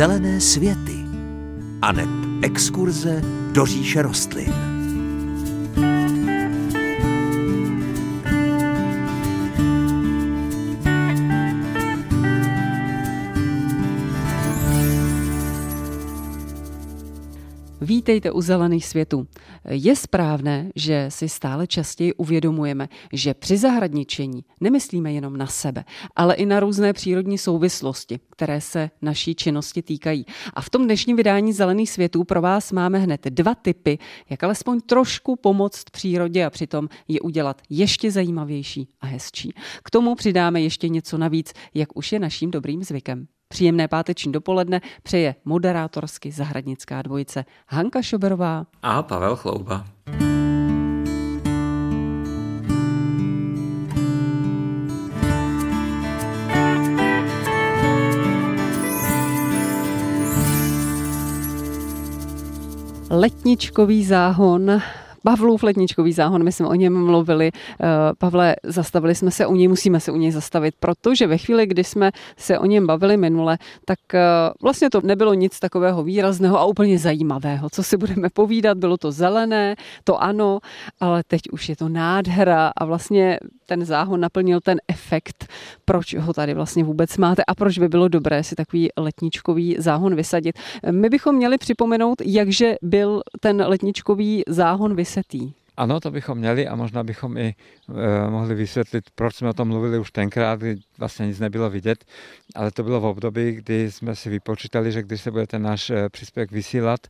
Zelené světy aneb exkurze do říše rostlin. Vítejte u Zelených světů. Je správné, že si stále častěji uvědomujeme, že při zahradničení nemyslíme jenom na sebe, ale i na různé přírodní souvislosti, které se naší činnosti týkají. A v tom dnešním vydání Zelených světů pro vás máme hned dva typy, jak alespoň trošku pomoct přírodě a přitom je udělat ještě zajímavější a hezčí. K tomu přidáme ještě něco navíc, jak už je naším dobrým zvykem. Příjemné páteční dopoledne přeje moderátorsky zahradnická dvojice. Hanka Šoberová. A Pavel Chlouba. Letničkový záhon Pavlův letničkový záhon, my jsme o něm mluvili. Eh, Pavle, zastavili jsme se u něj, musíme se u něj zastavit, protože ve chvíli, kdy jsme se o něm bavili minule, tak eh, vlastně to nebylo nic takového výrazného a úplně zajímavého. Co si budeme povídat, bylo to zelené, to ano, ale teď už je to nádhera a vlastně ten záhon naplnil ten efekt, proč ho tady vlastně vůbec máte a proč by bylo dobré si takový letničkový záhon vysadit. My bychom měli připomenout, jakže byl ten letničkový záhon vysetý. Ano, to bychom měli a možná bychom i e, mohli vysvětlit, proč jsme o tom mluvili už tenkrát, kdy vlastně nic nebylo vidět, ale to bylo v období, kdy jsme si vypočítali, že když se bude ten náš e, příspěvek vysílat,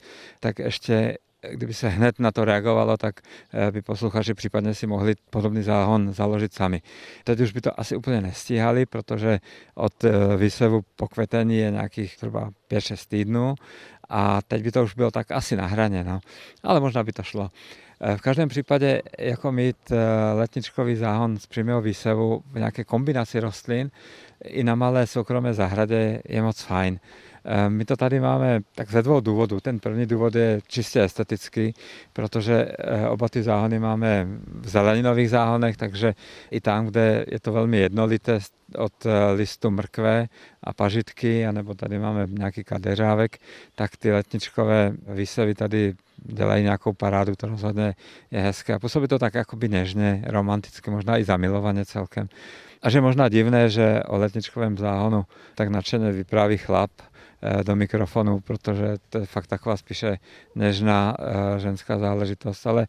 tak ještě kdyby se hned na to reagovalo, tak eh, by posluchači případně si mohli podobný záhon založit sami. Teď už by to asi úplně nestíhali, protože od výsevu po kvetení je nějakých třeba 5-6 týdnů a teď by to už bylo tak asi na hraně, no. ale možná by to šlo. Eh, v každém případě jako mít letničkový záhon z přímého výsevu v nějaké kombinaci rostlin i na malé soukromé zahradě je moc fajn. Ehm, my to tady máme tak ze dvou důvodů. Ten první důvod je čistě estetický, protože eh, oba ty záhony máme v zeleninových záhonech, takže i tam, kde je to velmi jednolité od eh, listu mrkve a pažitky, anebo tady máme nějaký kadeřávek, tak ty letničkové výsevy tady dělají nějakou parádu, to rozhodně je hezké. A působí to tak jakoby nežně, romanticky, možná i zamilovaně celkem. A že možná divné, že o letničkovém záhonu tak nadšeně vypráví chlap, Eh, do mikrofonu, protože to je fakt taková spíše nežná eh, ženská záležitost, ale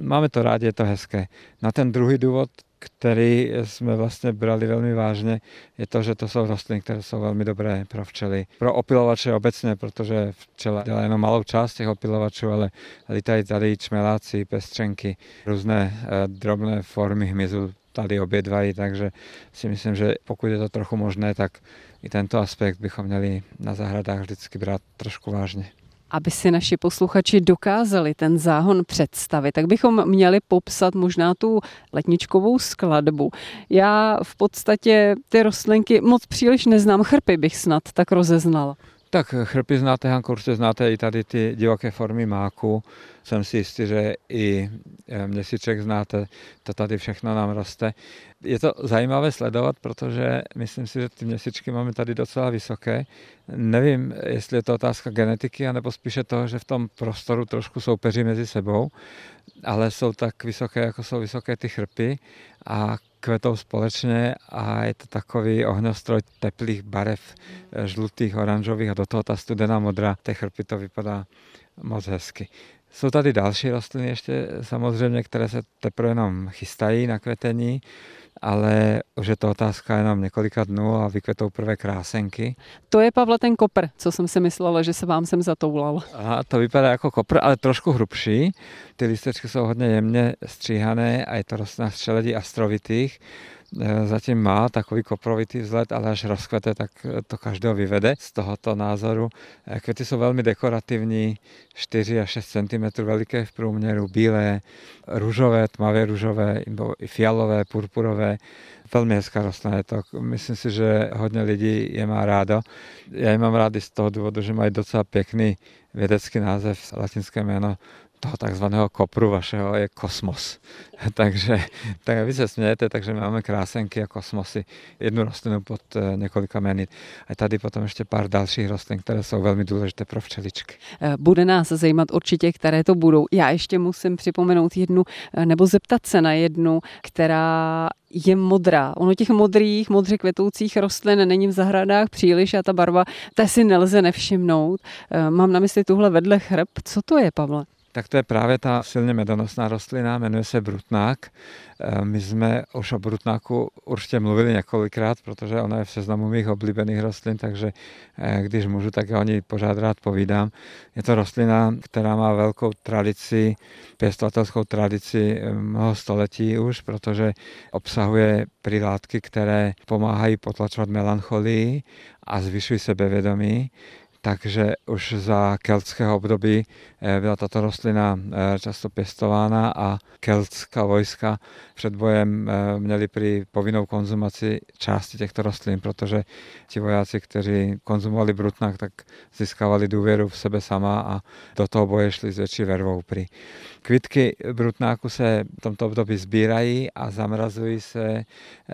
máme to rádi, je to hezké. Na ten druhý důvod, který jsme vlastně brali velmi vážně, je to, že to jsou rostliny, které jsou velmi dobré pro včely. Pro opilovače obecně, protože včela dělá jenom malou část těch opilovačů, ale lítají tady čmeláci, pestřenky, různé eh, drobné formy hmyzu tady obědvají, takže si myslím, že pokud je to trochu možné, tak i tento aspekt bychom měli na zahradách vždycky brát trošku vážně. Aby si naši posluchači dokázali ten záhon představit, tak bychom měli popsat možná tu letničkovou skladbu. Já v podstatě ty rostlinky moc příliš neznám, chrpy bych snad tak rozeznala. Tak chrpy znáte, Hanko, určitě znáte i tady ty divoké formy máku. Jsem si jistý, že i eh, měsíček znáte, to tady všechno nám roste. Je to zajímavé sledovat, protože myslím si, že ty měsíčky máme tady docela vysoké. Nevím, jestli je to otázka genetiky, anebo spíše toho, že v tom prostoru trošku soupeří mezi sebou, ale jsou tak vysoké, jako jsou vysoké ty chrpy a kvetou společně a je to takový ohňostroj teplých barev, eh, žlutých, oranžových a do toho ta studená modrá, té chrpy to vypadá moc hezky. Jsou tady další rostliny ještě samozřejmě, které se teprve jenom chystají na kvetení ale už je to otázka jenom několika dnů a vykvetou prvé krásenky. To je, Pavle, ten kopr, co jsem si myslela, že se vám sem zatoulal. A to vypadá jako kopr, ale trošku hrubší. Ty listečky jsou hodně jemně stříhané a je to rostlina střeledí astrovitých. E, zatím má takový koprovitý vzhled, ale až rozkvete, tak to každého vyvede z tohoto názoru. E, květy jsou velmi dekorativní, 4 až 6 cm veliké v průměru, bílé, růžové, tmavě růžové, i fialové, purpurové. Velmi hezká rostlina je to. Myslím si, že hodně lidí je má rádo. Já je mám rád z toho důvodu, že mají docela pěkný vědecký název, latinské jméno toho takzvaného kopru vašeho je kosmos. takže tak vy se smějete, takže máme krásenky a kosmosy. Jednu rostlinu pod eh, několika jmény. A tady potom ještě pár dalších rostlin, které jsou velmi důležité pro včeličky. Eh, bude nás zajímat určitě, které to budou. Já ještě musím připomenout jednu, eh, nebo zeptat se na jednu, která je modrá. Ono těch modrých, modře kvetoucích rostlin není v zahradách příliš a ta barva, té si nelze nevšimnout. Mám na mysli tuhle vedle chrb. Co to je, Pavle? Tak to je právě ta silně medonosná rostlina, jmenuje se brutnák. Eh, my jsme už o brutnáku určitě mluvili několikrát, protože ona je v seznamu mých oblíbených rostlin, takže eh, když můžu, tak o ní pořád rád povídám. Je to rostlina, která má velkou tradici, pěstovatelskou tradici eh, mnoho století už, protože obsahuje prilátky, které pomáhají potlačovat melancholii a zvyšují sebevědomí takže už za keltského období eh, byla tato rostlina eh, často pěstována a keltská vojska před bojem eh, měli při povinnou konzumaci části těchto rostlin, protože ti vojáci, kteří konzumovali brutnák, tak získávali důvěru v sebe sama a do toho boje šli s větší vervou při. Kvitky brutnáku se v tomto období sbírají a zamrazují se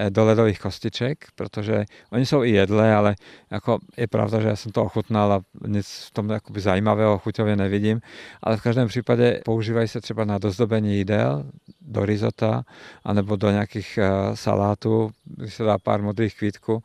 do ledových kostiček, protože oni jsou i jedlé, ale jako je pravda, že já jsem to ochutnal a nic v tom jakoby zajímavého chuťově nevidím, ale v každém případě používají se třeba na dozdobení jídel, do risota, anebo do nějakých eh, salátů, když se dá pár modrých kvítků,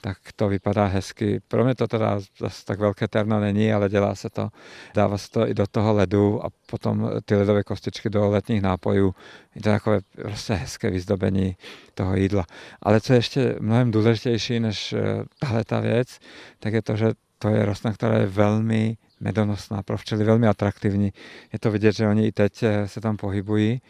tak to vypadá hezky. Pro mě to teda zase tak velké terno není, ale dělá se to. Dává se to i do toho ledu a potom ty ledové kostičky do letních nápojů. Je to takové prostě hezké vyzdobení toho jídla. Ale co je ještě mnohem důležitější než eh, tahle ta věc, tak je to, že to je rostlina, která je velmi medonosná, pro včely velmi atraktivní. Je to vidět, že oni i teď eh, se tam pohybují.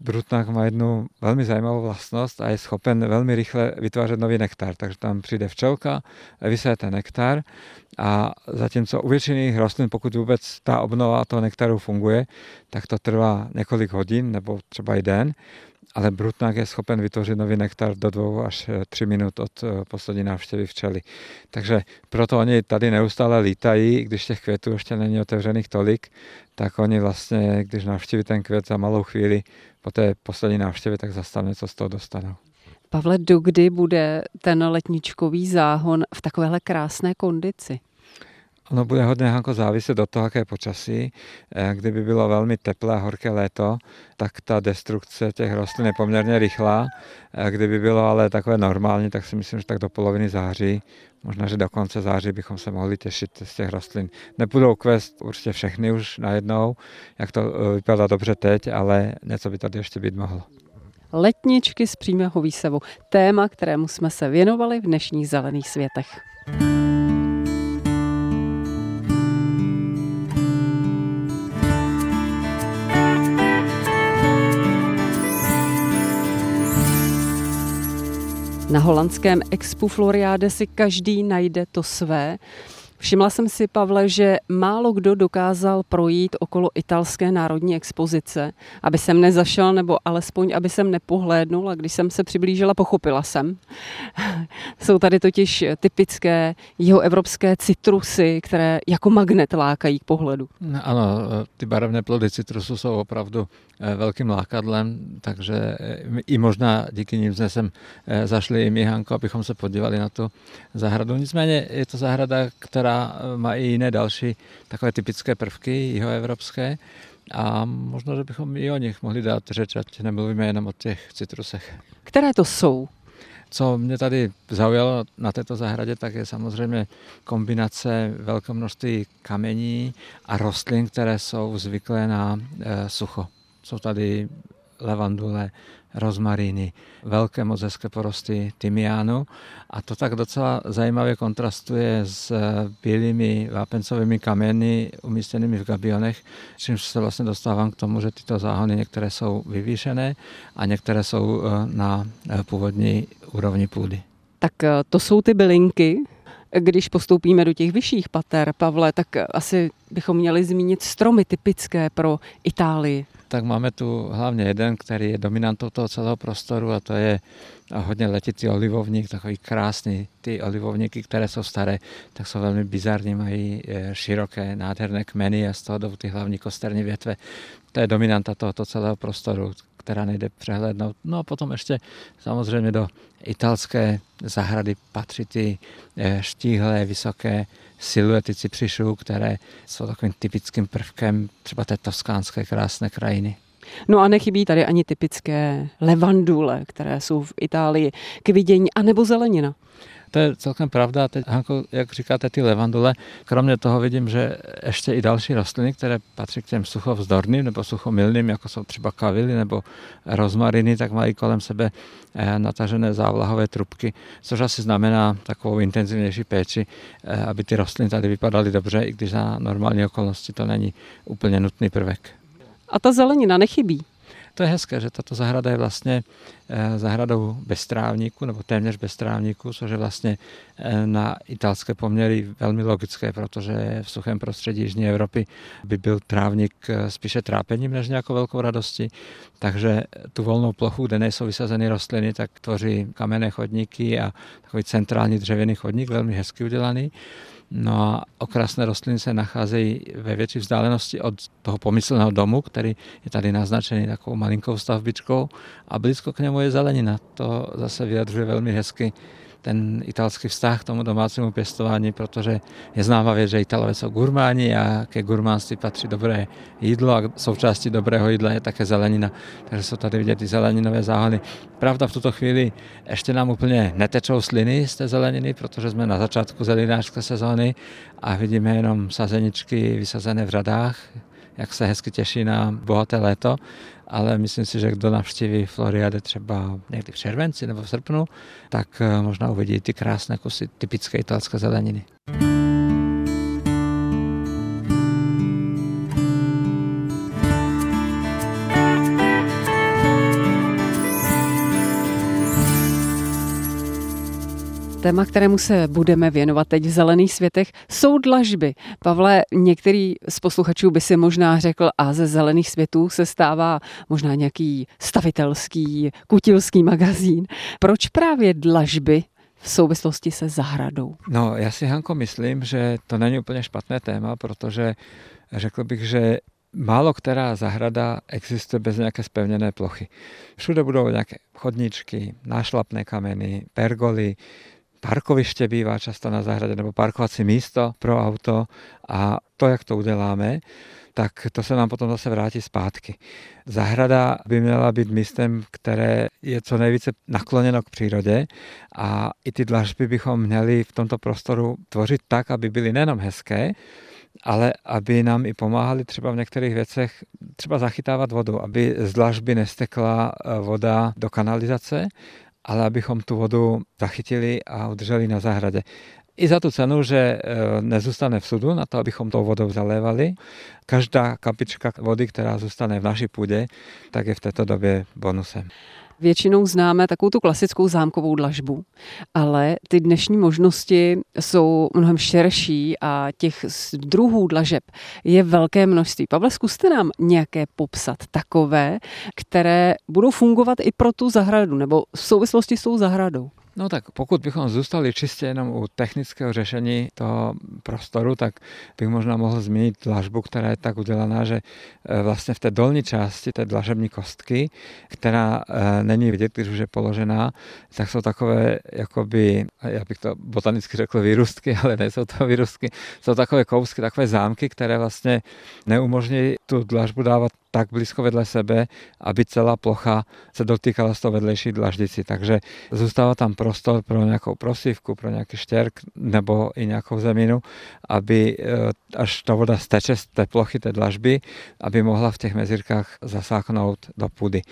Brutnák má jednu velmi zajímavou vlastnost a je schopen velmi rychle vytvářet nový nektar. Takže tam přijde včelka, vysaje ten nektar a zatímco u většiny rostlin, pokud vůbec ta obnova toho nektaru funguje, tak to trvá několik hodin nebo třeba i den ale brutnák je schopen vytvořit nový nektar do dvou až eh, tři minut od eh, poslední návštěvy včely. Takže proto oni tady neustále lítají, když těch květů ještě není otevřených tolik, tak oni vlastně, když navštíví ten květ za malou chvíli po té poslední návštěvě, tak zase něco z toho dostanou. Pavle, dokdy bude ten letničkový záhon v takovéhle krásné kondici? Ono bude hodně Hanko záviset od toho, jaké počasí. Eh, kdyby bylo velmi teplé a horké léto, tak ta destrukce těch rostlin je poměrně rychlá. Eh, kdyby bylo ale takové normální, tak si myslím, že tak do poloviny září, možná, že do konce září bychom se mohli těšit z těch rostlin. Nebudou kvést určitě všechny už najednou, jak to eh, vypadá dobře teď, ale něco by tady ještě být mohlo letničky z přímého výsevu. Téma, kterému jsme se věnovali v dnešních zelených světech. Na holandském Expu Floriade si každý najde to své. Všimla jsem si, Pavle, že málo kdo dokázal projít okolo italské národní expozice, aby jsem nezašel, nebo alespoň, aby jsem nepohlédnul a když jsem se přiblížila, pochopila jsem. Jsou tady totiž typické jihoevropské citrusy, které jako magnet lákají k pohledu. Ano, ty barevné plody citrusu jsou opravdu eh, velkým lákadlem, takže eh, i možná díky nim jsme sem eh, zašli i my, Hanko, abychom se podívali na tu zahradu. Nicméně je to zahrada, která která eh, má i jiné další takové typické prvky jihoevropské a možná, že bychom i o nich mohli dát řeč, ať nemluvíme jenom o těch citrusech. Které to jsou? Co mě tady zaujalo na této zahradě, tak je samozřejmě kombinace velké množství kamení a rostlin, které jsou zvyklé na e, sucho. Jsou tady levandule, rozmaríny, velké moc hezké porosty tymiánu a to tak docela zajímavě kontrastuje s bílými vápencovými kameny umístěnými v gabionech, čímž se vlastně dostávám k tomu, že tyto záhony některé jsou vyvýšené a některé jsou eh, na eh, původní úrovni půdy. Tak eh, to jsou ty bylinky, když postoupíme do těch vyšších pater, Pavle, tak asi bychom měli zmínit stromy typické pro Itálii. Tak máme tu hlavně jeden, který je dominantou toho celého prostoru a to je hodně letitý olivovník, takový krásný. Ty olivovníky, které jsou staré, tak jsou velmi bizarní, mají eh, široké, nádherné kmeny a z toho jdou ty hlavní kosterní větve. To je dominanta tohoto celého prostoru, která nejde přehlednout. No a potom ještě samozřejmě do italské zahrady patří ty eh, štíhlé, vysoké siluety cypřišů, které jsou takovým typickým prvkem třeba té toskánské krásné krajiny. No a nechybí tady ani typické levandule, které jsou v Itálii k vidění, anebo zelenina. To je celkem pravda. Teď, Hanko, jak říkáte, ty levandule, kromě toho vidím, že ještě i další rostliny, které patří k těm suchovzdorným nebo suchomilným, jako jsou třeba kavily nebo rozmariny, tak mají kolem sebe eh, natažené závlahové trubky, což asi znamená takovou intenzivnější péči, eh, aby ty rostliny tady vypadaly dobře, i když za normální okolnosti to není úplně nutný prvek. A ta zelenina nechybí? To je hezké, že tato zahrada je vlastně eh, zahradou bez trávníku, nebo téměř bez trávníku, což je vlastně eh, na italské poměry velmi logické, protože v suchém prostředí Jižní Evropy by byl trávník eh, spíše trápením než nějakou velkou radostí. Takže tu volnou plochu, kde nejsou vysazeny rostliny, tak tvoří kamenné chodníky a takový centrální dřevěný chodník, velmi hezky udělaný. No a okrasné rostliny se nacházejí ve větší vzdálenosti od toho pomyslného domu, který je tady naznačený takovou malinkou stavbičkou a blízko k němu je zelenina. To zase vyjadřuje velmi hezky ten italský vztah k tomu domácímu pěstování, protože je známá věc, že Italové jsou gurmáni a ke gurmánství patří dobré jídlo a součástí dobrého jídla je také zelenina. Takže jsou tady vidět i zeleninové záhony. Pravda, v tuto chvíli ještě nám úplně netečou sliny z té zeleniny, protože jsme na začátku zelinářské sezóny a vidíme jenom sazeničky vysazené v řadách, jak se hezky těší na bohaté léto, ale myslím si, že kdo navštíví Floriade třeba někdy v červenci nebo v srpnu, tak eh, možná uvidí ty krásné kusy typické italské zeleniny. Téma, kterému se budeme věnovat teď v Zelených světech, jsou dlažby. Pavle, některý z posluchačů by si možná řekl, a ze Zelených světů se stává možná nějaký stavitelský, kutilský magazín. Proč právě dlažby v souvislosti se zahradou? No, já si, Hanko, myslím, že to není úplně špatné téma, protože řekl bych, že málo která zahrada existuje bez nějaké spevněné plochy. Všude budou nějaké chodničky, nášlapné kameny, pergoly, parkoviště bývá často na zahradě nebo parkovací místo pro auto a to, jak to uděláme, tak to se nám potom zase vrátí zpátky. Zahrada by měla být místem, které je co nejvíce nakloněno k přírodě a i ty dlažby bychom měli v tomto prostoru tvořit tak, aby byly nejenom hezké, ale aby nám i pomáhali třeba v některých věcech třeba zachytávat vodu, aby z dlažby nestekla eh, voda do kanalizace, ale abychom tu vodu zachytili a udrželi na zahradě. I za tu cenu, že e, nezůstane v sudu na to, abychom tou vodou zalévali. Každá kapička vody, která zůstane v naší půdě, tak je v této době bonusem. Většinou známe takovou tu klasickou zámkovou dlažbu, ale ty dnešní možnosti jsou mnohem širší a těch druhů dlažeb je velké množství. Pavle, zkuste nám nějaké popsat takové, které budou fungovat i pro tu zahradu nebo v souvislosti s tou zahradou. No tak pokud bychom zůstali čistě jenom u technického řešení toho prostoru, tak bych možná mohl zmínit dlažbu, která je tak udělaná, že e, vlastně v té dolní části té dlažební kostky, která e, není vidět, když už je položená, tak jsou takové, jakoby, já bych to botanicky řekl výrůstky, ale nejsou to výrůstky, jsou takové kousky, takové zámky, které vlastně neumožní tu dlažbu dávat tak blízko vedle sebe, aby celá plocha se dotýkala z toho vedlejší dlaždici. Takže zůstává tam pro nějakou prosívku, pro nějaký štěrk nebo i nějakou zeminu, aby eh, až ta voda steče z té plochy té dlažby, aby mohla v těch mezírkách zasáhnout do půdy.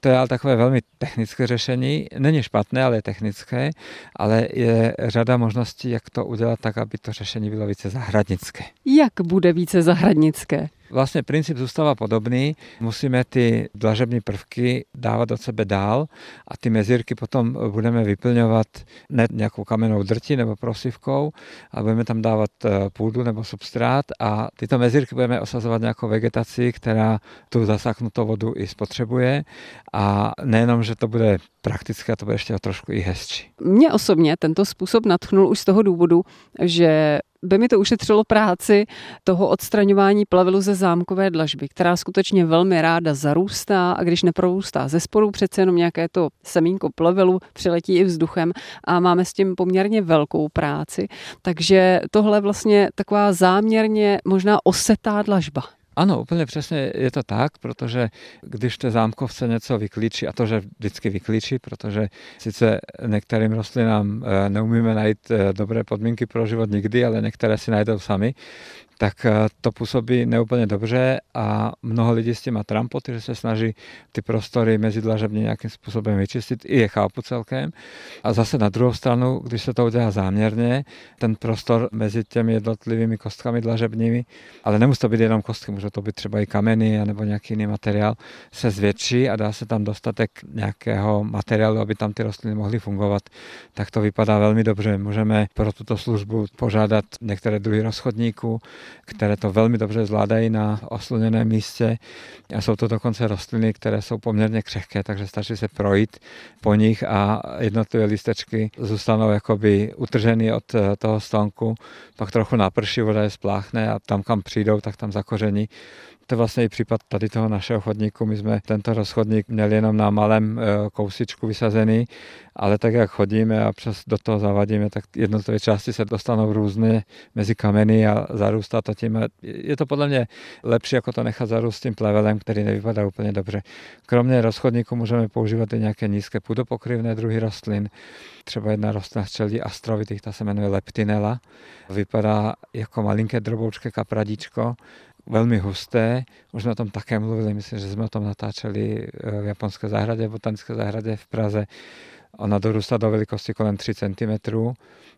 To je ale takové velmi technické řešení. Není špatné, ale je technické, ale je řada možností, jak to udělat tak, aby to řešení bylo více zahradnické. Jak bude více zahradnické? Vlastně princip zůstává podobný. Musíme ty dlažební prvky dávat od sebe dál a ty mezírky potom budeme vyplňovat ne nějakou kamennou drtí nebo prosivkou, a budeme tam dávat eh, půdu nebo substrát a tyto mezírky budeme osazovat nějakou vegetaci, která tu zasáknutou vodu i spotřebuje a nejenom, že to bude praktické, to bude ještě trošku i hezčí. Mě osobně tento způsob natchnul už z toho důvodu, že by mi to ušetřilo práci toho odstraňování plevelu ze zámkové dlažby, která skutečně velmi ráda zarůstá a když neprorůstá ze sporu, přece jenom nějaké to semínko plevelu přiletí i vzduchem a máme s tím poměrně velkou práci. Takže tohle vlastně taková záměrně možná osetá dlažba. Ano, úplně přesně je to tak, protože když té zámkovce něco vyklíčí, a to, že vždycky vyklíčí, protože sice některým rostlinám eh, neumíme najít eh, dobré podmínky pro život nikdy, ale některé si najdou sami, tak eh, to působí neúplně dobře a mnoho lidí s tím má trampoty, že se snaží ty prostory mezi dlažebně nějakým způsobem vyčistit. I je chápu celkem. A zase na druhou stranu, když se to udělá záměrně, ten prostor mezi těmi jednotlivými kostkami dlažebními, ale nemusí to být jenom kostky, může to být třeba i kameny nebo nějaký jiný materiál, se zvětší a dá se tam dostatek nějakého materiálu, aby tam ty rostliny mohly fungovat, tak to vypadá velmi dobře. Můžeme pro tuto službu požádat některé druhy rozchodníků, které to velmi dobře zvládají na osluněném místě. A jsou to dokonce rostliny, které jsou poměrně křehké, takže stačí se projít po nich a jednotlivé listečky zůstanou jakoby utrženy od eh, toho stonku, pak trochu naprší, voda je spláchne a tam, kam přijdou, tak tam zakoření to je vlastně i případ tady toho našeho chodníku. My jsme tento rozchodník měli jenom na malém eh, kousičku vysazený, ale tak jak chodíme a přes do toho zavadíme, tak jednotlivé části se dostanou různé mezi kameny a zarůstá to tím. Je to podle mě lepší, jako to nechat zarůst tím plevelem, který nevypadá úplně dobře. Kromě rozchodníku můžeme používat i nějaké nízké půdopokryvné druhy rostlin. Třeba jedna rostlina z čelí astrovitých, ta se jmenuje leptinela. Vypadá jako malinké droboučké kapradíčko, velmi husté. Už jsme o tom také mluvili, myslím, že jsme o tom natáčeli eh, v japonské zahradě, botanické zahradě v Praze. Ona dorůstá do velikosti kolem 3 cm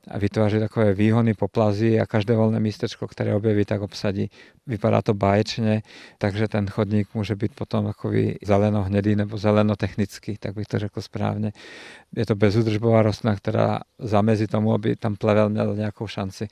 a vytváří takové výhony poplazy a každé volné místečko, které objeví, tak obsadí. Vypadá to báječně, takže ten chodník může být potom takový zeleno-hnedý nebo zeleno-technický, tak bych to řekl správně. Je to bezudržbová rostlina, která zamezí tomu, aby tam plevel měl nějakou šanci.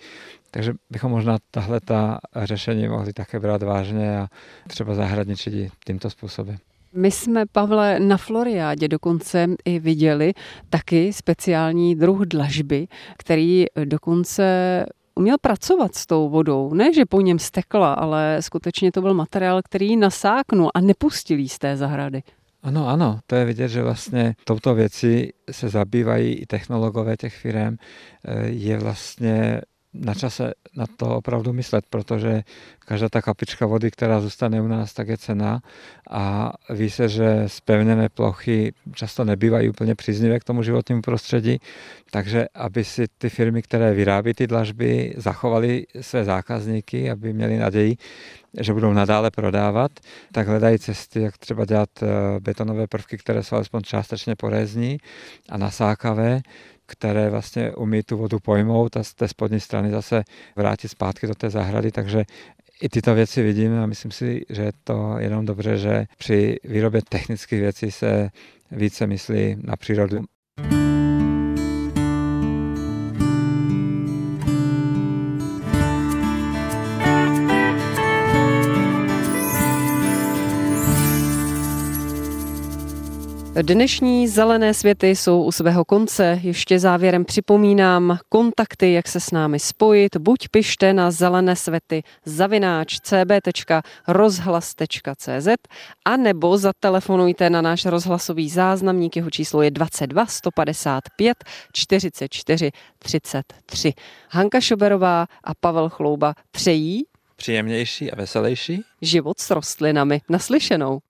Takže bychom možná tahle ta řešení mohli také brát vážně a třeba zahradničit tímto způsobem. My jsme, Pavle, na Floriádě dokonce i viděli taky speciální druh dlažby, který dokonce uměl pracovat s tou vodou. Ne, že po něm stekla, ale skutečně to byl materiál, který nasáknul a nepustil z té zahrady. Ano, ano, to je vidět, že vlastně touto věci se zabývají i technologové těch firm. Je vlastně na čase na to opravdu myslet, protože každá ta kapička vody, která zůstane u nás, tak je cena. A ví se, že spevněné plochy často nebývají úplně příznivé k tomu životnímu prostředí, takže aby si ty firmy, které vyrábí ty dlažby, zachovaly své zákazníky, aby měli naději, že budou nadále prodávat, tak hledají cesty, jak třeba dělat eh, betonové prvky, které jsou alespoň částečně porézní a nasákavé, které vlastně umí tu vodu pojmout a z té spodní strany zase vrátit zpátky do té zahrady, takže i tyto věci vidíme a myslím si, že je to jenom dobře, že při výrobě technických věcí se více myslí na přírodu. Dnešní zelené světy jsou u svého konce. Ještě závěrem připomínám kontakty, jak se s námi spojit. Buď pište na zelené světy zavináč cb.rozhlas.cz a nebo zatelefonujte na náš rozhlasový záznamník. Jeho číslo je 22 155 44 33. Hanka Šoberová a Pavel Chlouba přejí příjemnější a veselější život s rostlinami. Naslyšenou.